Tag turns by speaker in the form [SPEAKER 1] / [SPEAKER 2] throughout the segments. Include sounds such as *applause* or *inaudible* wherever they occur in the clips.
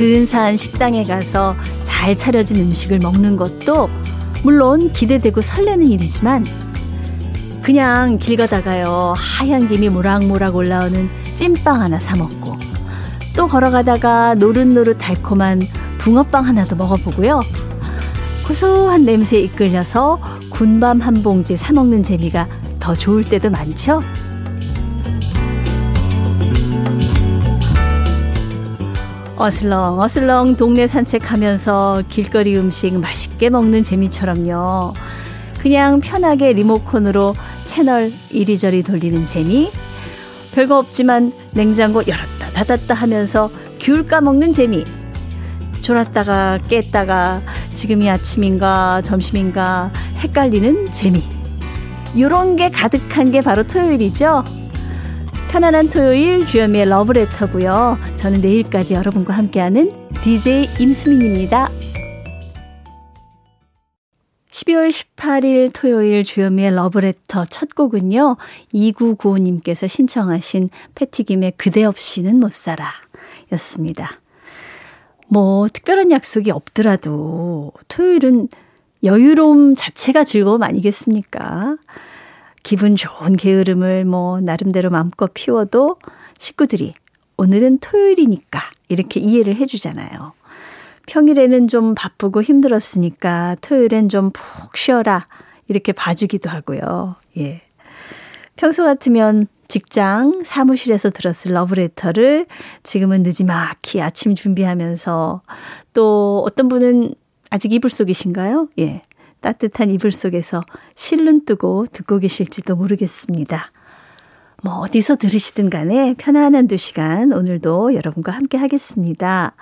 [SPEAKER 1] 근사한 식당에 가서 잘 차려진 음식을 먹는 것도 물론 기대되고 설레는 일이지만 그냥 길 가다가요 하얀 김이 모락모락 올라오는 찐빵 하나 사 먹고 또 걸어가다가 노릇노릇 달콤한 붕어빵 하나도 먹어보고요 고소한 냄새에 이끌려서 군밤 한 봉지 사 먹는 재미가 더 좋을 때도 많죠. 어슬렁 어슬렁 동네 산책하면서 길거리 음식 맛있게 먹는 재미처럼요. 그냥 편하게 리모컨으로 채널 이리저리 돌리는 재미. 별거 없지만 냉장고 열었다 닫았다 하면서 귤 까먹는 재미. 졸았다가 깼다가 지금이 아침인가 점심인가 헷갈리는 재미. 요런 게 가득한 게 바로 토요일이죠. 편안한 토요일 주현미의 러브레터고요. 저는 내일까지 여러분과 함께하는 DJ 임수민입니다. 12월 18일 토요일 주현미의 러브레터 첫 곡은요. 2995님께서 신청하신 패티김의 그대 없이는 못 살아 였습니다. 뭐 특별한 약속이 없더라도 토요일은 여유로움 자체가 즐거움 아니겠습니까? 기분 좋은 게으름을 뭐 나름대로 마음껏 피워도 식구들이 오늘은 토요일이니까 이렇게 이해를 해주잖아요. 평일에는 좀 바쁘고 힘들었으니까 토요일엔 좀 푹 쉬어라 이렇게 봐주기도 하고요. 예. 평소 같으면 직장 사무실에서 들었을 러브레터를 지금은 늦지막히 아침 준비하면서 또 어떤 분은 아직 이불 속이신가요? 예. 따뜻한 이불 속에서 실눈 뜨고 듣고 계실지도 모르겠습니다. 뭐 어디서 들으시든 간에 편안한 두 시간 오늘도 여러분과 함께 하겠습니다.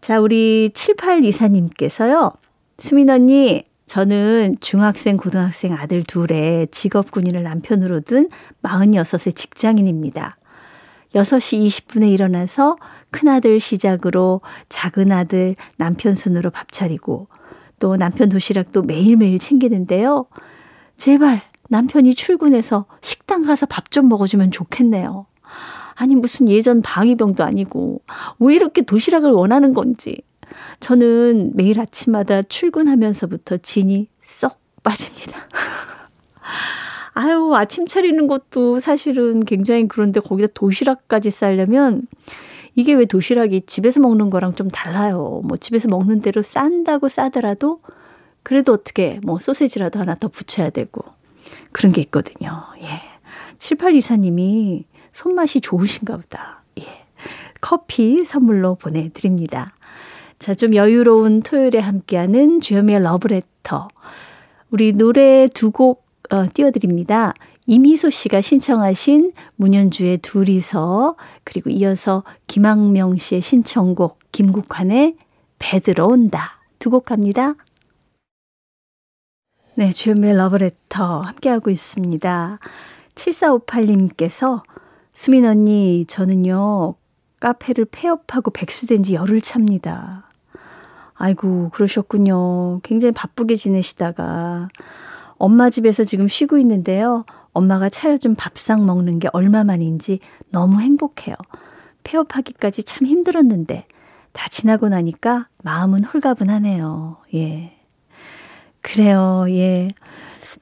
[SPEAKER 1] 자, 우리 7824님께서요. 수민 언니, 저는 중학생, 고등학생 아들 둘에 직업 군인을 남편으로 둔 46의 직장인입니다. 6시 20분에 일어나서 큰아들 시작으로 작은아들 남편 순으로 밥 차리고 또 남편 도시락도 매일매일 챙기는데요. 제발 남편이 출근해서 식당 가서 밥 좀 먹어주면 좋겠네요. 아니, 무슨 예전 방위병도 아니고, 왜 이렇게 도시락을 원하는 건지. 저는 매일 아침마다 출근하면서부터 진이 쏙 빠집니다. *laughs* 아유, 아침 차리는 것도 사실은 굉장히 그런데 거기다 도시락까지 싸려면 이게 왜 도시락이 집에서 먹는 거랑 좀 달라요. 뭐 집에서 먹는 대로 싼다고 싸더라도 그래도 어떻게 뭐 소세지라도 하나 더 붙여야 되고 그런 게 있거든요. 예. 7824님이 손맛이 좋으신가 보다. 예. 커피 선물로 보내드립니다. 자, 좀 여유로운 토요일에 함께하는 주현미의 러브레터. 우리 노래 두곡 어, 띄워드립니다. 이미소 씨가 신청하신 문현주의 둘이서 그리고 이어서 김학명 씨의 신청곡 김국환의 배 들어온다 두 곡 갑니다. 네, 주연미의 러브레터 함께하고 있습니다. 7458님께서 수민 언니 저는요 카페를 폐업하고 백수된 지 열흘 차입니다. 아이고 그러셨군요. 굉장히 바쁘게 지내시다가 엄마 집에서 지금 쉬고 있는데요. 엄마가 차려준 밥상 먹는 게 얼마만인지 너무 행복해요. 폐업하기까지 참 힘들었는데 다 지나고 나니까 마음은 홀가분하네요. 예. 그래요. 예.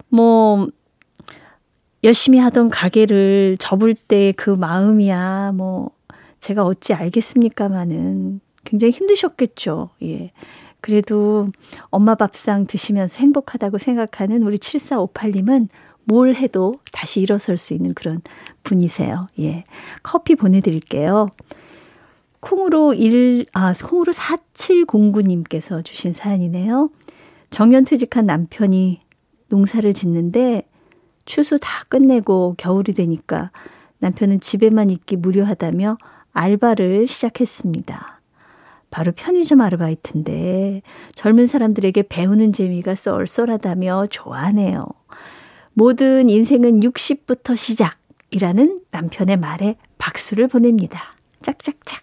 [SPEAKER 1] 뭐 열심히 하던 가게를 접을 때 그 마음이야 뭐 제가 어찌 알겠습니까마는 굉장히 힘드셨겠죠. 예. 그래도 엄마 밥상 드시면서 행복하다고 생각하는 우리 7458님은 뭘 해도 다시 일어설 수 있는 그런 분이세요. 예. 커피 보내드릴게요. 콩으로 1, 아, 콩으로 4709님께서 주신 사연이네요. 정년 퇴직한 남편이 농사를 짓는데 추수 다 끝내고 겨울이 되니까 남편은 집에만 있기 무료하다며 알바를 시작했습니다. 바로 편의점 아르바이트인데 젊은 사람들에게 배우는 재미가 쏠쏠하다며 좋아하네요. 모든 인생은 60부터 시작이라는 남편의 말에 박수를 보냅니다. 짝짝짝.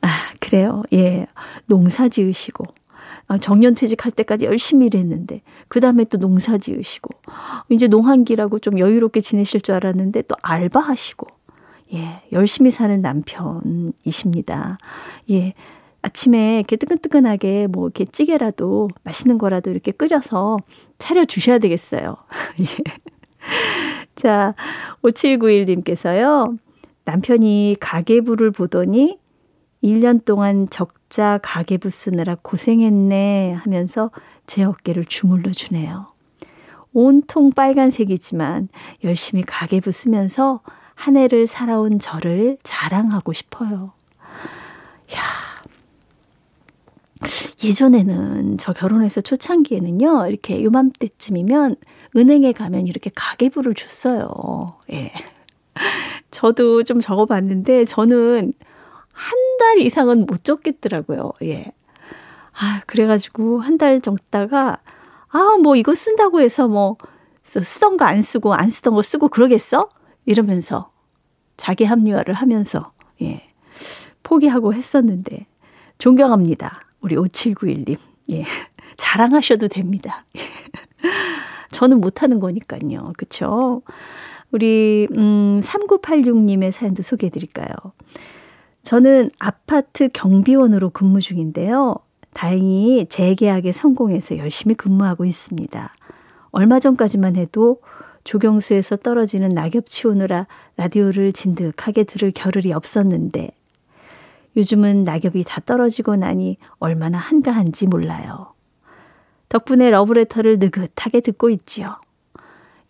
[SPEAKER 1] 아, 그래요. 예. 농사 지으시고. 아, 정년 퇴직할 때까지 열심히 일했는데, 그 다음에 또 농사 지으시고, 이제 농한기라고 좀 여유롭게 지내실 줄 알았는데, 또 알바하시고, 예, 열심히 사는 남편이십니다. 예, 아침에 이렇게 뜨끈뜨끈하게 뭐 이렇게 찌개라도 맛있는 거라도 이렇게 끓여서 차려 주셔야 되겠어요. *laughs* 예. 자, 5791님께서요. 남편이 가계부를 보더니 1년 동안 적자 가계부 쓰느라 고생했네 하면서 제 어깨를 주물러 주네요. 온통 빨간색이지만 열심히 가계부 쓰면서 한 해를 살아온 저를 자랑하고 싶어요. 야 예전에는 저 결혼해서 초창기에는요, 이렇게 요맘때쯤이면 은행에 가면 이렇게 가계부를 줬어요. 예. 저도 좀 적어봤는데, 저는 한 달 이상은 못 적겠더라고요. 예. 아, 그래가지고 한 달 적다가, 아, 뭐 이거 쓴다고 해서 뭐, 쓰던 거 안 쓰고 안 쓰던 거 쓰고 그러겠어? 이러면서 자기 합리화를 하면서, 예. 포기하고 했었는데, 존경합니다. 우리 5791님. 예. *laughs* 자랑하셔도 됩니다. *laughs* 저는 못하는 거니까요. 그쵸? 우리, 음, 3986님의 사연도 소개해 드릴까요? 저는 아파트 경비원으로 근무 중인데요. 다행히 재계약에 성공해서 열심히 근무하고 있습니다. 얼마 전까지만 해도 조경수에서 떨어지는 낙엽 치우느라 라디오를 진득하게 들을 겨를이 없었는데 요즘은 낙엽이 다 떨어지고 나니 얼마나 한가한지 몰라요. 덕분에 러브레터를 느긋하게 듣고 있지요.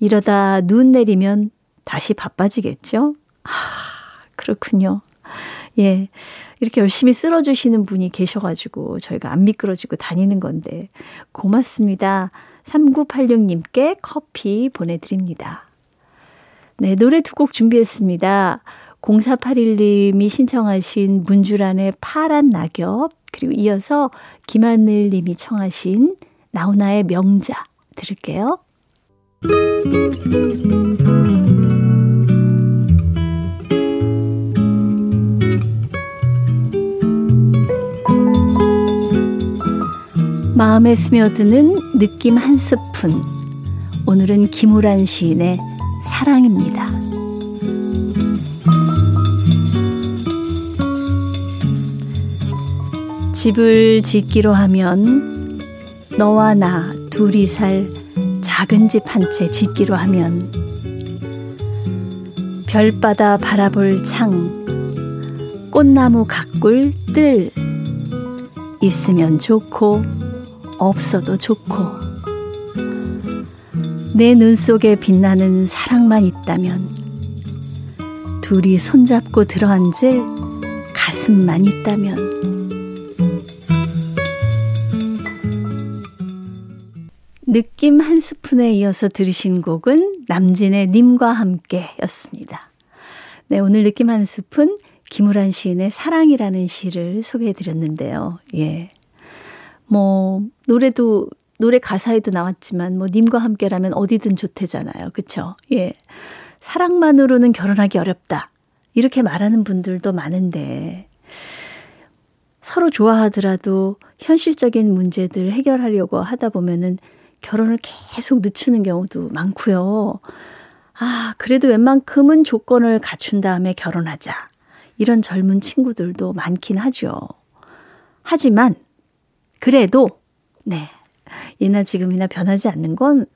[SPEAKER 1] 이러다 눈 내리면 다시 바빠지겠죠? 아, 그렇군요. 예. 이렇게 열심히 쓸어주시는 분이 계셔가지고 저희가 안 미끄러지고 다니는 건데 고맙습니다. 3986님께 커피 보내드립니다. 네, 노래 두 곡 준비했습니다. 0481님이 신청하신 문주란의 파란 낙엽, 그리고 이어서 김하늘님이 청하신 나훈아의 명자 들을게요. 마음에 스며드는 느낌 한 스푼. 오늘은 김우란 시인의 사랑입니다. 집을 짓기로 하면 너와 나 둘이 살 작은 집 한 채 짓기로 하면 별바다 바라볼 창 꽃나무 가꿀 뜰 있으면 좋고 없어도 좋고 내 눈 속에 빛나는 사랑만 있다면 둘이 손잡고 들어앉을 가슴만 있다면 느낌 한 스푼에 이어서 들으신 곡은 남진의 님과 함께 였습니다. 네, 오늘 느낌 한 스푼 김우란 시인의 사랑이라는 시를 소개해 드렸는데요. 예. 뭐, 노래도, 노래 가사에도 나왔지만, 뭐, 님과 함께라면 어디든 좋대잖아요. 그쵸? 예. 사랑만으로는 결혼하기 어렵다. 이렇게 말하는 분들도 많은데, 서로 좋아하더라도 현실적인 문제들 해결하려고 하다 보면은 결혼을 계속 늦추는 경우도 많고요. 아, 그래도 웬만큼은 조건을 갖춘 다음에 결혼하자. 이런 젊은 친구들도 많긴 하죠. 하지만, 그래도, 네. 예나 지금이나 변하지 않는 건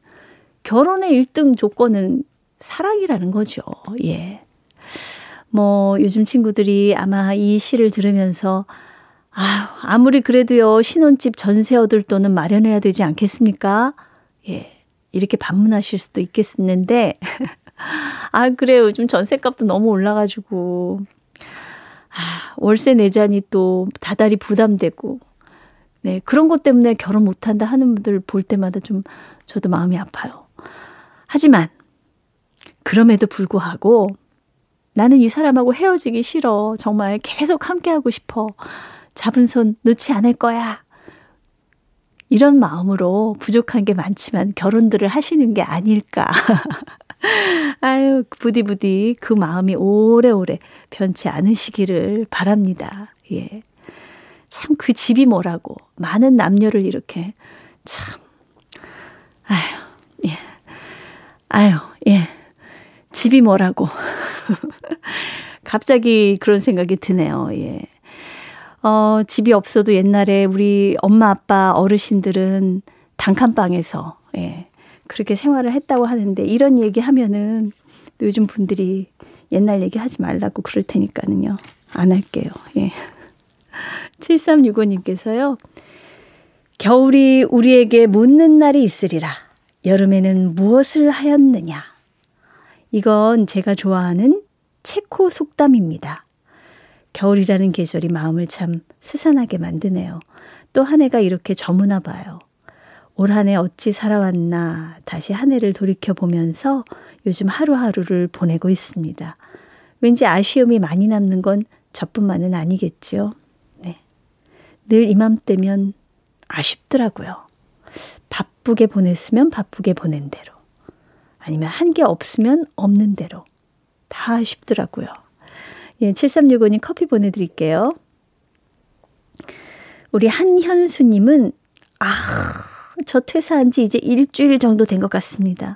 [SPEAKER 1] 결혼의 1등 조건은 사랑이라는 거죠. 예. 뭐, 요즘 친구들이 아마 이 시를 들으면서 아유, 아무리 그래도요, 신혼집 전세 얻을 돈은 마련해야 되지 않겠습니까? 예. 이렇게 반문하실 수도 있겠는데, *laughs* 아, 그래요. 요즘 전세값도 너무 올라가지고, 아, 월세 내자니 또 다달이 부담되고, 네, 그런 것 때문에 결혼 못한다 하는 분들 볼 때마다 좀 저도 마음이 아파요. 하지만, 그럼에도 불구하고, 나는 이 사람하고 헤어지기 싫어. 정말 계속 함께하고 싶어. 잡은 손 놓지 않을 거야. 이런 마음으로 부족한 게 많지만 결혼들을 하시는 게 아닐까. *laughs* 아유, 부디부디 그 마음이 오래오래 변치 않으시기를 바랍니다. 예. 참 그 집이 뭐라고. 많은 남녀를 이렇게 참. 아유, 예. 아유, 예. 집이 뭐라고. *laughs* 갑자기 그런 생각이 드네요. 예. 어, 집이 없어도 옛날에 우리 엄마 아빠 어르신들은 단칸방에서 예. 그렇게 생활을 했다고 하는데 이런 얘기 하면은 요즘 분들이 옛날 얘기 하지 말라고 그럴 테니까는요. 안 할게요. 예. *laughs* 7365님께서요. 겨울이 우리에게 묻는 날이 있으리라. 여름에는 무엇을 하였느냐? 이건 제가 좋아하는 체코 속담입니다. 겨울이라는 계절이 마음을 참 스산하게 만드네요. 또 한 해가 이렇게 저무나 봐요. 올 한 해 어찌 살아왔나 다시 한 해를 돌이켜 보면서 요즘 하루하루를 보내고 있습니다. 왠지 아쉬움이 많이 남는 건 저뿐만은 아니겠지요. 네. 늘 이맘때면 아쉽더라고요. 바쁘게 보냈으면 바쁘게 보낸 대로. 아니면 한 게 없으면 없는 대로. 다 아쉽더라고요. 예, 7365님 커피 보내드릴게요. 우리 한현수님은, 아, 저 퇴사한 지 이제 일주일 정도 된 것 같습니다.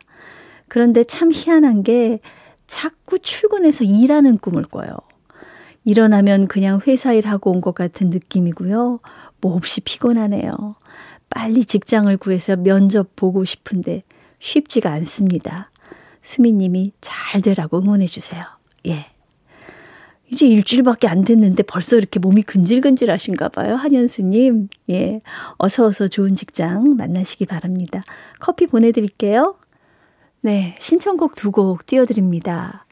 [SPEAKER 1] 그런데 참 희한한 게 자꾸 출근해서 일하는 꿈을 꿔요. 일어나면 그냥 회사 일하고 온 것 같은 느낌이고요. 몹시 피곤하네요. 빨리 직장을 구해서 면접 보고 싶은데 쉽지가 않습니다. 수미님이 잘 되라고 응원해 주세요. 예. 이제 일주일밖에 안 됐는데 벌써 이렇게 몸이 근질근질 하신가 봐요. 한현수님. 예. 어서어서 좋은 직장 만나시기 바랍니다. 커피 보내드릴게요. 네. 신청곡 두 곡 띄워드립니다.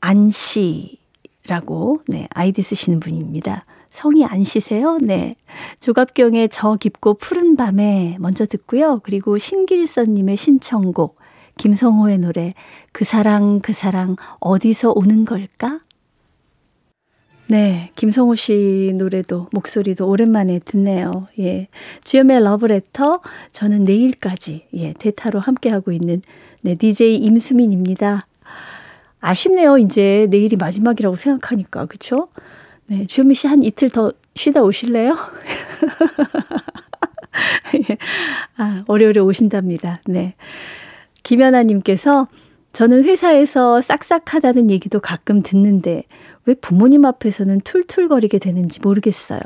[SPEAKER 1] 안씨라고, 네. 아이디 쓰시는 분입니다. 성이 안 쉬세요? 네. 조갑경의 저 깊고 푸른 밤에 먼저 듣고요. 그리고 신길선님의 신청곡, 김성호의 노래, 그 사랑, 그 사랑, 어디서 오는 걸까? 네, 김성호 씨 노래도 목소리도 오랜만에 듣네요. 예. 주연의 러브레터 저는 내일까지 예, 대타로 함께 하고 있는 네, DJ 임수민입니다. 아쉽네요. 이제 내일이 마지막이라고 생각하니까. 그렇죠? 네, 주현미 씨 한 이틀 더 쉬다 오실래요? *laughs* 예. 아, 오래오래 오신답니다. 네. 김연아 님께서 저는 회사에서 싹싹하다는 얘기도 가끔 듣는데 왜 부모님 앞에서는 툴툴거리게 되는지 모르겠어요.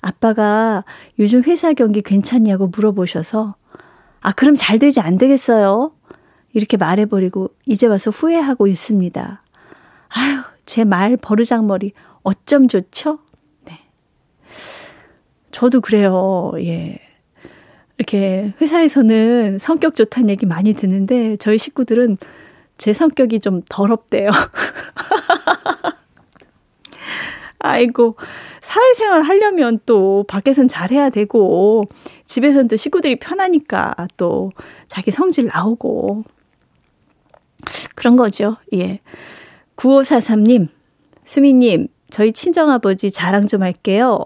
[SPEAKER 1] 아빠가 요즘 회사 경기 괜찮냐고 물어보셔서 아, 그럼 잘 되지 안 되겠어요? 이렇게 말해버리고 이제 와서 후회하고 있습니다. 아유, 제 말 버르장머리 어쩜 좋죠? 네. 저도 그래요. 예. 이렇게 회사에서는 성격 좋다는 얘기 많이 듣는데 저희 식구들은 제 성격이 좀 더럽대요. *laughs* 아이고, 사회생활 하려면 또 밖에선 잘해야 되고, 집에선 또 식구들이 편하니까 또 자기 성질 나오고. 그런 거죠. 예. 9543님, 수미님, 저희 친정아버지 자랑 좀 할게요.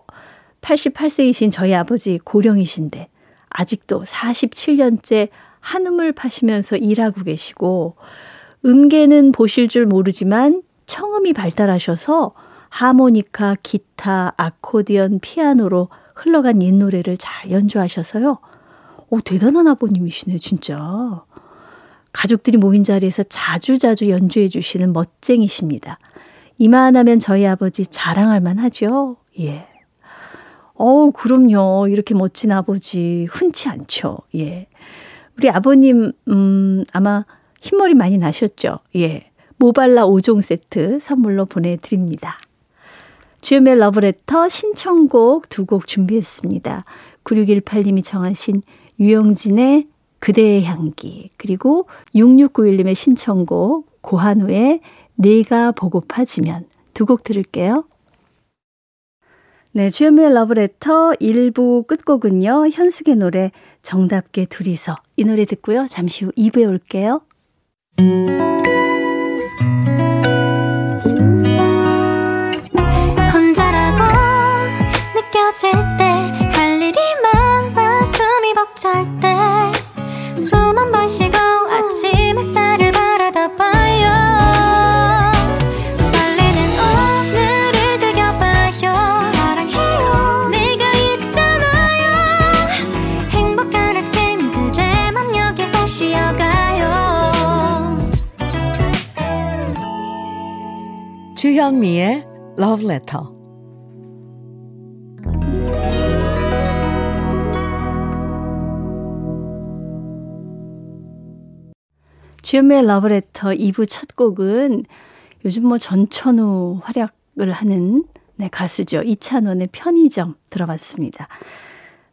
[SPEAKER 1] 88세이신 저희 아버지 고령이신데 아직도 47년째 한음을 파시면서 일하고 계시고 음계는 보실 줄 모르지만 청음이 발달하셔서 하모니카, 기타, 아코디언, 피아노로 흘러간 옛 노래를 잘 연주하셔서요. 오, 대단한 아버님이시네, 진짜. 가족들이 모인 자리에서 자주자주 연주해 주시는 멋쟁이십니다. 이만하면 저희 아버지 자랑할 만하죠. 예. 어우, 그럼요. 이렇게 멋진 아버지 흔치 않죠. 예. 우리 아버님, 음, 아마 흰머리 많이 나셨죠? 예. 모발라 5종 세트 선물로 보내드립니다. 주연의 러브레터 신청곡 두 곡 준비했습니다. 9618님이 정하신 유영진의 그대의 향기, 그리고 6691님의 신청곡 고한우의 내가 보고파지면 두 곡 들을게요. 네, 주현미의 러브레터 1부 끝곡은요. 현숙의 노래 정답게 둘이서 이 노래 듣고요. 잠시 후 2부에 올게요. 혼자라고 느껴질 때 할 일이 많아 숨이 벅찰 때 숨 한 번 쉬고 아침 햇살을 바라다 봐
[SPEAKER 2] Love Letter.
[SPEAKER 1] 주현미의 Letter 2부 첫 곡은 요즘 뭐 전천후 활약을 하는 네, 가수죠. 이찬원의 편의점 들어봤습니다.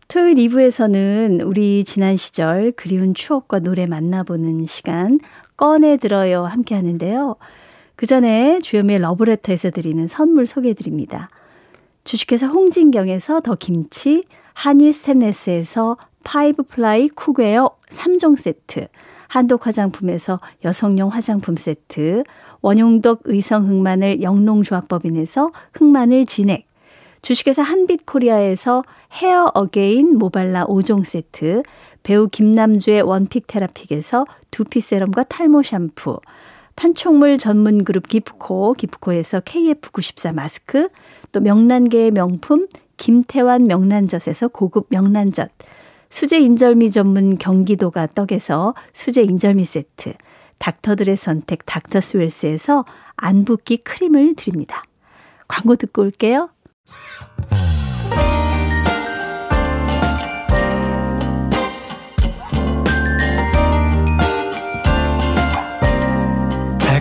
[SPEAKER 1] 토요일 2부에서는 우리 지난 시절 그리운 추억과 노래 만나보는 시간 꺼내 들어요 함께 하는데요. 그 전에 주현미의 러브레터에서 드리는 선물 소개해 드립니다. 주식회사 홍진경에서 더 김치, 한일 스탠레스에서 five ply cookware 3종 세트, 한독 화장품에서 여성용 화장품 세트, 원용덕 의성 흑마늘 영농조합법인에서 흑마늘 진액, 주식회사 한빛코리아에서 헤어 어게인 모발라 5종 세트, 배우 김남주의 원픽 테라픽에서 두피 세럼과 탈모 샴푸, 판촉물 전문 그룹 기프코, 기프코에서 KF94 마스크, 또 명란계의 명품 김태환 명란젓에서 고급 명란젓, 수제 인절미 전문 경기도가 떡에서 수제 인절미 세트, 닥터들의 선택 닥터스웰스에서 안붓기 크림을 드립니다. 광고 듣고 올게요.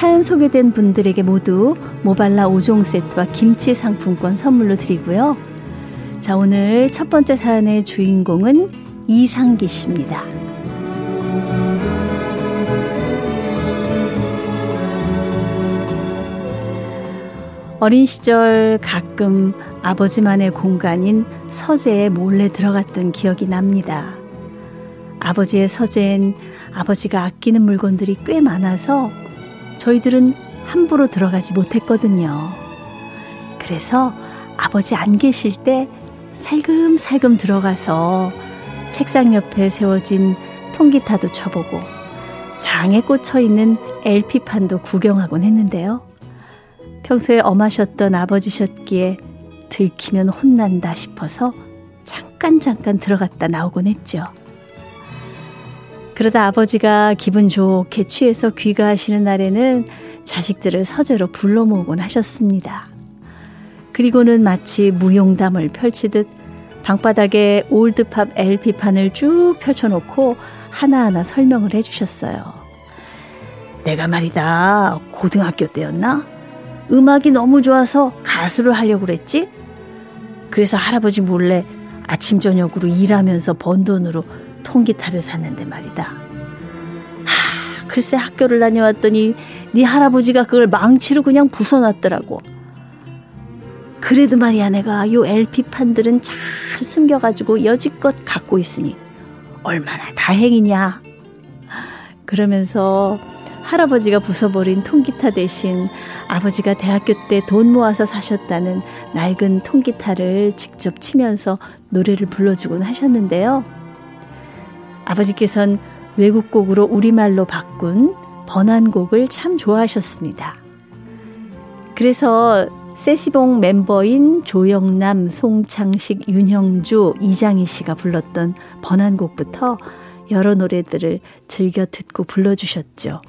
[SPEAKER 1] 사연 소개된 분들에게 모두 모발라 5종 세트와 김치 상품권 선물로 드리고요. 자, 오늘 첫 번째 사연의 주인공은 이상기 씨입니다. 어린 시절 가끔 아버지만의 공간인 서재에 몰래 들어갔던 기억이 납니다. 아버지의 서재엔 아버지가 아끼는 물건들이 꽤 많아서 저희들은 함부로 들어가지 못했거든요. 그래서 아버지 안 계실 때 살금살금 들어가서 책상 옆에 세워진 통기타도 쳐보고 장에 꽂혀 있는 LP판도 구경하곤 했는데요. 평소에 엄하셨던 아버지셨기에 들키면 혼난다 싶어서 잠깐 잠깐 들어갔다 나오곤 했죠. 그러다 아버지가 기분 좋게 취해서 귀가하시는 날에는 자식들을 서재로 불러 모으곤 하셨습니다. 그리고는 마치 무용담을 펼치듯 방바닥에 올드팝 LP판을 쭉 펼쳐놓고 하나하나 설명을 해주셨어요. 내가 말이다, 고등학교 때였나? 음악이 너무 좋아서 가수를 하려고 그랬지? 그래서 할아버지 몰래 아침 저녁으로 일하면서 번 돈으로 통기타를 샀는데 말이다. 하, 글쎄 학교를 다녀왔더니 네 할아버지가 그걸 망치로 그냥 부숴놨더라고. 그래도 말이야 내가 요 LP판들은 잘 숨겨가지고 여지껏 갖고 있으니 얼마나 다행이냐. 그러면서 할아버지가 부숴버린 통기타 대신 아버지가 대학교 때 돈 모아서 사셨다는 낡은 통기타를 직접 치면서 노래를 불러주곤 하셨는데요. 아버지께선 외국곡으로 우리말로 바꾼 번안곡을 참 좋아하셨습니다. 그래서 세시봉 멤버인 조영남, 송창식, 윤형주, 이장희 씨가 불렀던 번안곡부터 여러 노래들을 즐겨 듣고 불러주셨죠.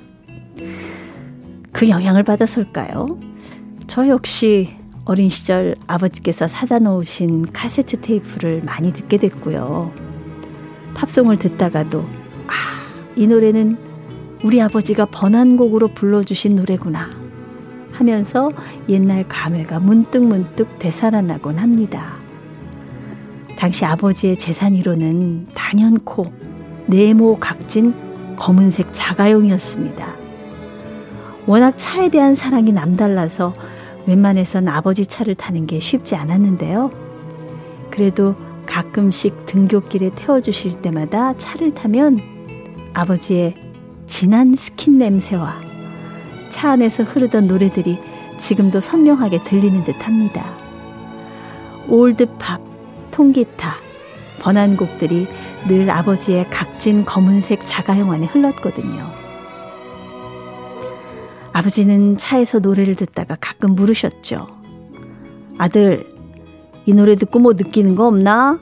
[SPEAKER 1] 그 영향을 받아서일까요? 저 역시 어린 시절 아버지께서 사다 놓으신 카세트 테이프를 많이 듣게 됐고요. 팝송을 듣다가도 아, 이 노래는 우리 아버지가 번안곡으로 불러주신 노래구나 하면서 옛날 감회가 문득문득 되살아나곤 합니다. 당시 아버지의 재산이로는 단연코 네모 각진 검은색 자가용이었습니다. 워낙 차에 대한 사랑이 남달라서 웬만해선 아버지 차를 타는 게 쉽지 않았는데요. 그래도 가끔씩 등굣길에 태워주실 때마다 차를 타면 아버지의 진한 스킨 냄새와 차 안에서 흐르던 노래들이 지금도 선명하게 들리는 듯 합니다. 올드팝, 통기타, 번안곡들이 늘 아버지의 각진 검은색 자가용 안에 흘렀거든요. 아버지는 차에서 노래를 듣다가 가끔 물으셨죠. 아들, 이 노래 듣고 뭐 느끼는 거 없나?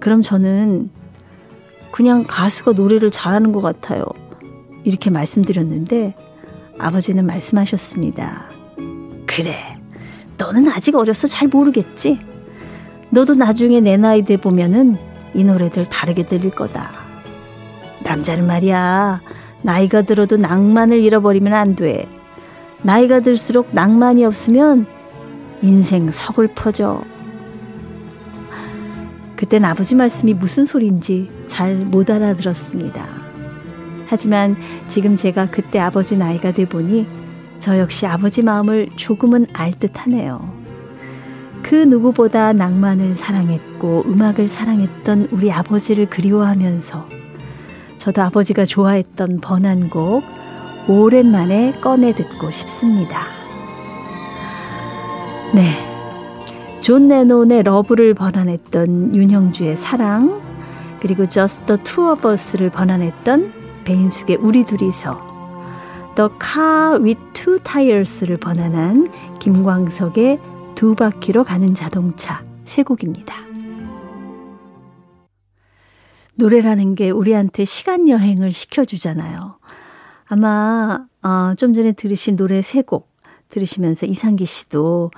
[SPEAKER 1] 그럼 저는 그냥 가수가 노래를 잘하는 것 같아요. 이렇게 말씀드렸는데 아버지는 말씀하셨습니다. 그래, 너는 아직 어려서 잘 모르겠지? 너도 나중에 내 나이 돼 보면은 이 노래들 다르게 들릴 거다. 남자는 말이야, 나이가 들어도 낭만을 잃어버리면 안 돼. 나이가 들수록 낭만이 없으면 인생 서글퍼져. 그땐 아버지 말씀이 무슨 소리인지 잘 못 알아들었습니다. 하지만 지금 제가 그때 아버지 나이가 돼 보니 저 역시 아버지 마음을 조금은 알 듯하네요. 그 누구보다 낭만을 사랑했고 음악을 사랑했던 우리 아버지를 그리워하면서 저도 아버지가 좋아했던 번안곡 오랜만에 꺼내 듣고 싶습니다. 네. 존 레논의 Love를 번안했던 윤형주의 사랑, 그리고 Just the Two of Us를 번안했던 배인숙의 우리 둘이서, The Car with Two Tires를 번안한 김광석의 두 바퀴로 가는 자동차 세 곡입니다. 노래라는 게 우리한테 시간 여행을 시켜주잖아요. 아마 어, 좀 전에 들으신 노래 세 곡 들으시면서 이상기 씨도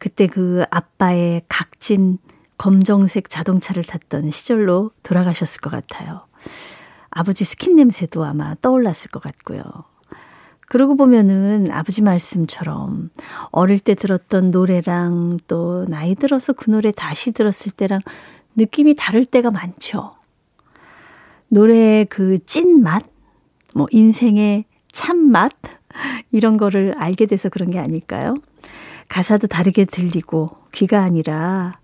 [SPEAKER 1] 그때 그 아빠의 각진 검정색 자동차를 탔던 시절로 돌아가셨을 것 같아요. 아버지 스킨 냄새도 아마 떠올랐을 것 같고요. 그러고 보면은 아버지 말씀처럼 어릴 때 들었던 노래랑 또 나이 들어서 그 노래 다시 들었을 때랑 느낌이 다를 때가 많죠. 노래의 그 찐맛, 뭐 인생의 참맛, *laughs* 이런 거를 알게 돼서 그런 게 아닐까요? 가사도 다르게 들리고 귀가 아니라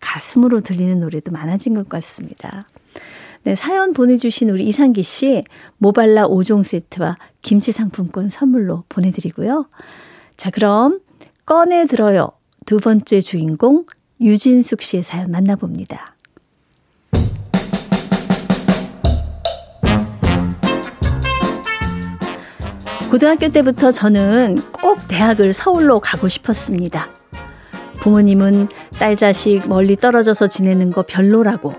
[SPEAKER 1] 가슴으로 들리는 노래도 많아진 것 같습니다. 네, 사연 보내주신 우리 이상기 씨 모발라 5종 세트와 김치 상품권 선물로 보내드리고요. 자, 그럼 꺼내 들어요. 두 번째 주인공 유진숙 씨의 사연 만나봅니다. 고등학교 때부터 저는 꼭 대학을 서울로 가고 싶었습니다. 부모님은 딸 자식 멀리 떨어져서 지내는 거 별로라고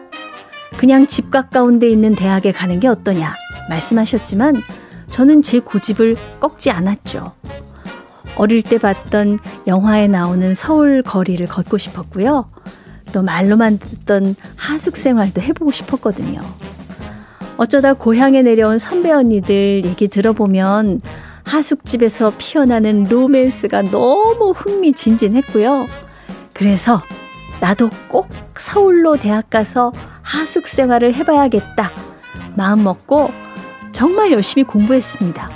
[SPEAKER 1] 그냥 집 가까운 데 있는 대학에 가는 게 어떠냐 말씀하셨지만 저는 제 고집을 꺾지 않았죠. 어릴 때 봤던 영화에 나오는 서울 거리를 걷고 싶었고요. 또 말로만 듣던 하숙 생활도 해보고 싶었거든요. 어쩌다 고향에 내려온 선배 언니들 얘기 들어보면 하숙집에서 피어나는 로맨스가 너무 흥미진진했고요. 그래서 나도 꼭 서울로 대학 가서 하숙 생활을 해봐야겠다. 마음 먹고 정말 열심히 공부했습니다.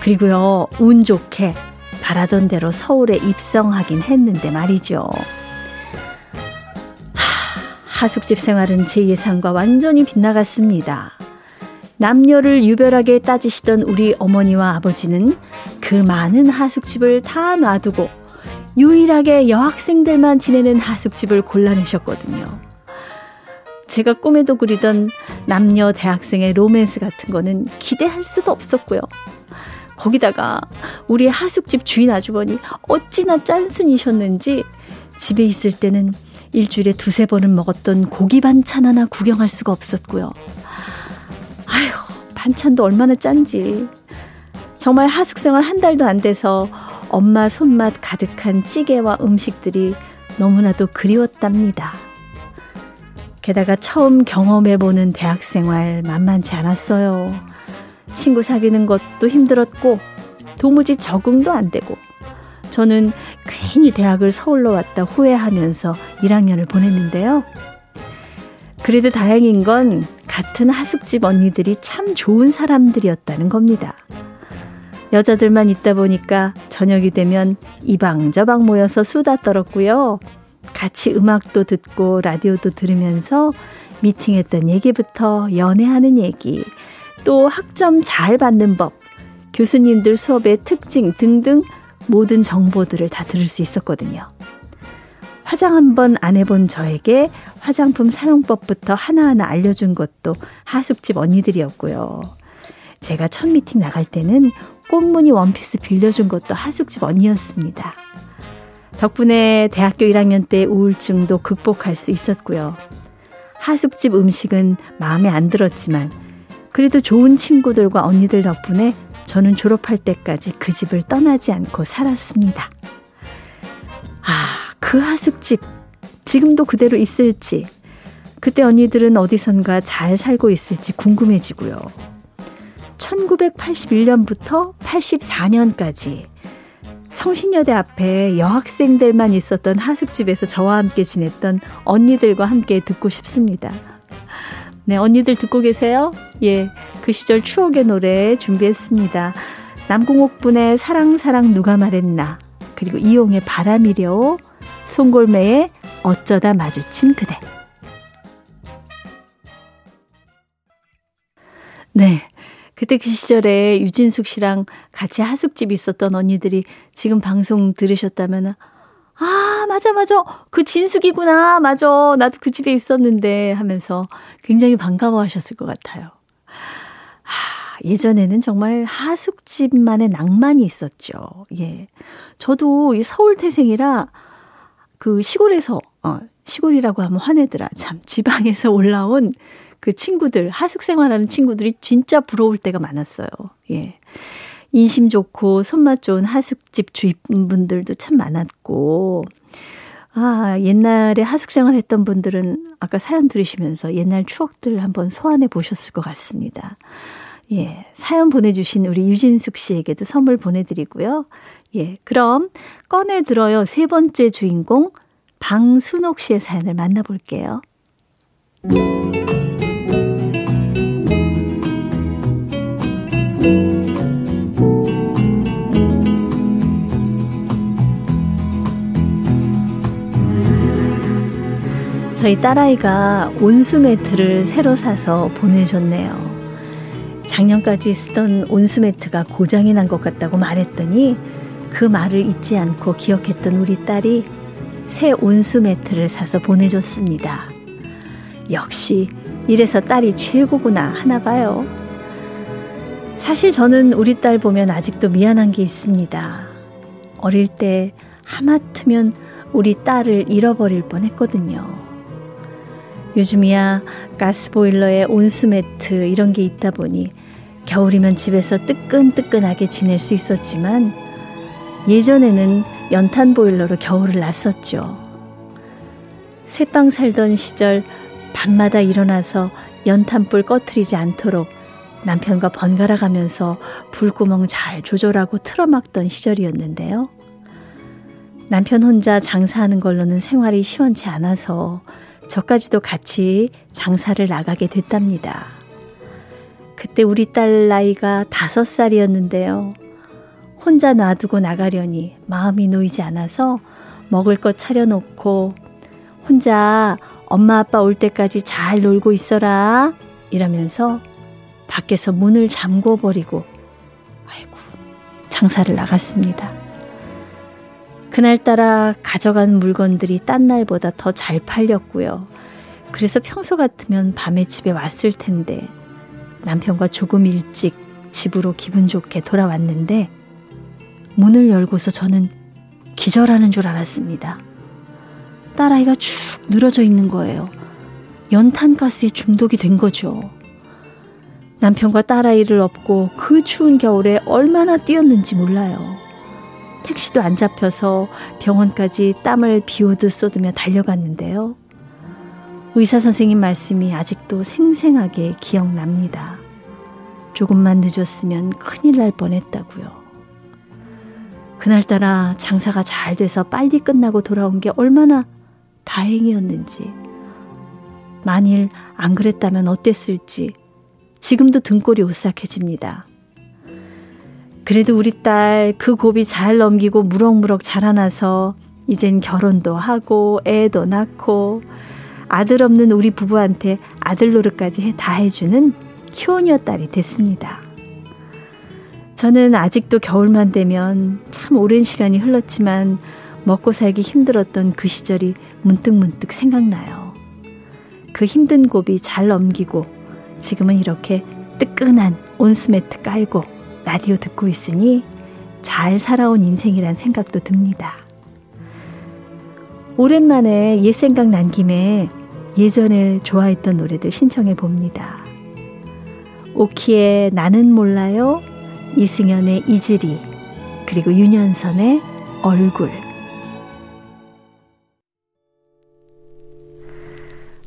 [SPEAKER 1] 그리고요, 운 좋게 바라던 대로 서울에 입성하긴 했는데 말이죠. 하, 하숙집 생활은 제 예상과 완전히 빗나갔습니다. 남녀를 유별하게 따지시던 우리 어머니와 아버지는 그 많은 하숙집을 다 놔두고 유일하게 여학생들만 지내는 하숙집을 골라내셨거든요. 제가 꿈에도 그리던 남녀 대학생의 로맨스 같은 거는 기대할 수도 없었고요. 거기다가 우리 하숙집 주인 아주머니 어찌나 짠순이셨는지 집에 있을 때는 일주일에 두세 번은 먹었던 고기 반찬 하나 구경할 수가 없었고요. 아휴, 반찬도 얼마나 짠지. 정말 하숙생활 한 달도 안 돼서 엄마 손맛 가득한 찌개와 음식들이 너무나도 그리웠답니다. 게다가 처음 경험해보는 대학생활 만만치 않았어요. 친구 사귀는 것도 힘들었고, 도무지 적응도 안 되고, 저는 괜히 대학을 서울로 왔다 후회하면서 1학년을 보냈는데요. 그래도 다행인 건 같은 하숙집 언니들이 참 좋은 사람들이었다는 겁니다. 여자들만 있다 보니까 저녁이 되면 이방저방 모여서 수다 떨었고요. 같이 음악도 듣고 라디오도 들으면서 미팅했던 얘기부터 연애하는 얘기, 또 학점 잘 받는 법, 교수님들 수업의 특징 등등 모든 정보들을 다 들을 수 있었거든요. 와, 화장 한번 안 해본 저에게 화장품 사용법부터 하나하나 알려준 것도 하숙집 언니들이었고요. 제가 첫 미팅 나갈 때는 꽃무늬 원피스 빌려준 것도 하숙집 언니였습니다. 덕분에 대학교 1학년 때 우울증도 극복할 수 있었고요. 하숙집 음식은 마음에 안 들었지만 그래도 좋은 친구들과 언니들 덕분에 저는 졸업할 때까지 그 집을 떠나지 않고 살았습니다. 아, 그 하숙집 지금도 그대로 있을지 그때 언니들은 어디선가 잘 살고 있을지 궁금해지고요. 1981년부터 84년까지 성신여대 앞에 여학생들만 있었던 하숙집에서 저와 함께 지냈던 언니들과 함께 듣고 싶습니다. 네, 언니들 듣고 계세요? 예, 그 시절 추억의 노래 준비했습니다. 남궁옥분의 사랑 사랑 누가 말했나 그리고 이용의 바람이려 송골매의 어쩌다 마주친 그대 네, 그때 그 시절에 유진숙 씨랑 같이 하숙집 있었던 언니들이 지금 방송 들으셨다면 아, 맞아, 맞아. 그 진숙이구나. 맞아. 나도 그 집에 있었는데 하면서 굉장히 반가워 하셨을 것 같아요. 하, 예전에는 정말 하숙집만의 낭만이 있었죠. 예. 저도 이 서울 태생이라 그 시골에서, 어, 시골이라고 하면 화내더라. 참, 지방에서 *laughs* 올라온 그 친구들, 하숙 생활하는 친구들이 진짜 부러울 때가 많았어요. 예. 인심 좋고 손맛 좋은 하숙집 주인분들도 참 많았고, 아, 옛날에 하숙 생활 했던 분들은 아까 사연 들으시면서 옛날 추억들 한번 소환해 보셨을 것 같습니다. 예, 사연 보내주신 우리 유진숙 씨에게도 선물 보내드리고요. 예, 그럼 꺼내 들어요. 세 번째 주인공 방순옥 씨의 사연을 만나볼게요. 저희 딸아이가 온수 매트를 새로 사서 보내줬네요. 작년까지 쓰던 온수 매트가 고장이 난 것 같다고 말했더니 그 말을 잊지 않고 기억했던 우리 딸이 새 온수 매트를 사서 보내줬습니다. 역시 이래서 딸이 최고구나 하나 봐요. 사실 저는 우리 딸 보면 아직도 미안한 게 있습니다. 어릴 때 하마터면 우리 딸을 잃어버릴 뻔 했거든요. 요즘이야 가스보일러에 온수매트 이런 게 있다 보니 겨울이면 집에서 뜨끈뜨끈하게 지낼 수 있었지만 예전에는 연탄 보일러로 겨울을 났었죠. 새빵 살던 시절 밤마다 일어나서 연탄불 꺼트리지 않도록 남편과 번갈아 가면서 불구멍 잘 조절하고 틀어막던 시절이었는데요. 남편 혼자 장사하는 걸로는 생활이 시원치 않아서 저까지도 같이 장사를 나가게 됐답니다. 그때 우리 딸 나이가 다섯 살이었는데요. 혼자 놔두고 나가려니 마음이 놓이지 않아서 먹을 것 차려놓고 혼자 엄마 아빠 올 때까지 잘 놀고 있어라 이러면서 밖에서 문을 잠궈 버리고 아이고 장사를 나갔습니다. 그날따라 가져간 물건들이 딴 날보다 더 잘 팔렸고요. 그래서 평소 같으면 밤에 집에 왔을 텐데 남편과 조금 일찍 집으로 기분 좋게 돌아왔는데 문을 열고서 저는 기절하는 줄 알았습니다. 딸아이가 축 늘어져 있는 거예요. 연탄가스에 중독이 된 거죠. 남편과 딸아이를 업고 그 추운 겨울에 얼마나 뛰었는지 몰라요. 택시도 안 잡혀서 병원까지 땀을 비오듯 쏟으며 달려갔는데요. 의사 선생님 말씀이 아직도 생생하게 기억납니다. 조금만 늦었으면 큰일 날 뻔했다고요. 그날따라 장사가 잘 돼서 빨리 끝나고 돌아온 게 얼마나 다행이었는지. 만일 안 그랬다면 어땠을지 지금도 등골이 오싹해집니다. 그래도 우리 딸 그 고비 잘 넘기고 무럭무럭 자라나서 이젠 결혼도 하고 애도 낳고 아들 없는 우리 부부한테 아들 노릇까지 다 해주는 효녀 딸이 됐습니다. 저는 아직도 겨울만 되면 참 오랜 시간이 흘렀지만 먹고 살기 힘들었던 그 시절이 문득문득 생각나요. 그 힘든 고비 잘 넘기고 지금은 이렇게 뜨끈한 온수매트 깔고 라디오 듣고 있으니 잘 살아온 인생이란 생각도 듭니다. 오랜만에 옛 생각 난 김에 예전에 좋아했던 노래들 신청해 봅니다. 오키의 나는 몰라요, 이승연의 이즈리, 그리고 윤현선의 얼굴.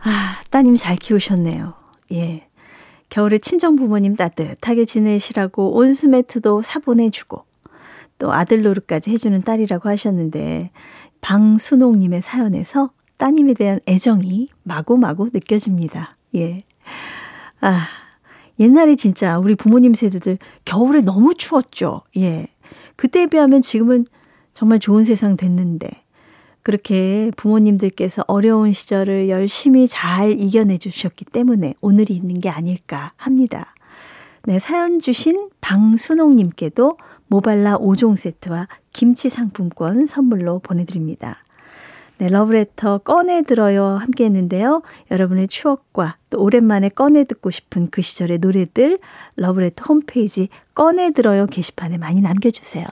[SPEAKER 1] 아, 따님 잘 키우셨네요. 예. 겨울에 친정 부모님 따뜻하게 지내시라고 온수 매트도 사보내주고 또 아들 노릇까지 해주는 딸이라고 하셨는데 방순옥님의 사연에서 따님에 대한 애정이 마구마구 느껴집니다. 예. 아, 옛날에 진짜 우리 부모님 세대들 겨울에 너무 추웠죠. 예. 그때에 비하면 지금은 정말 좋은 세상 됐는데 그렇게 부모님들께서 어려운 시절을 열심히 잘 이겨내 주셨기 때문에 오늘이 있는 게 아닐까 합니다. 네, 사연 주신 방순옥님께도 모발라 5종 세트와 김치 상품권 선물로 보내드립니다. 네, 러브레터 꺼내 들어요 함께 했는데요. 여러분의 추억과 또 오랜만에 꺼내 듣고 싶은 그 시절의 노래들 러브레터 홈페이지 꺼내 들어요 게시판에 많이 남겨주세요.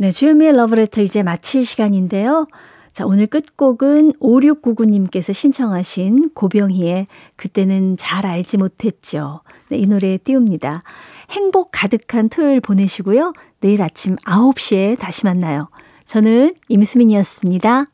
[SPEAKER 1] 네, 주현미의 러브레터 이제 마칠 시간인데요. 자, 오늘 끝곡은 5699님께서 신청하신 고병희의 그때는 잘 알지 못했죠. 네, 이 노래 띄웁니다. 행복 가득한 토요일 보내시고요. 내일 아침 9시에 다시 만나요. 저는 임수민이었습니다.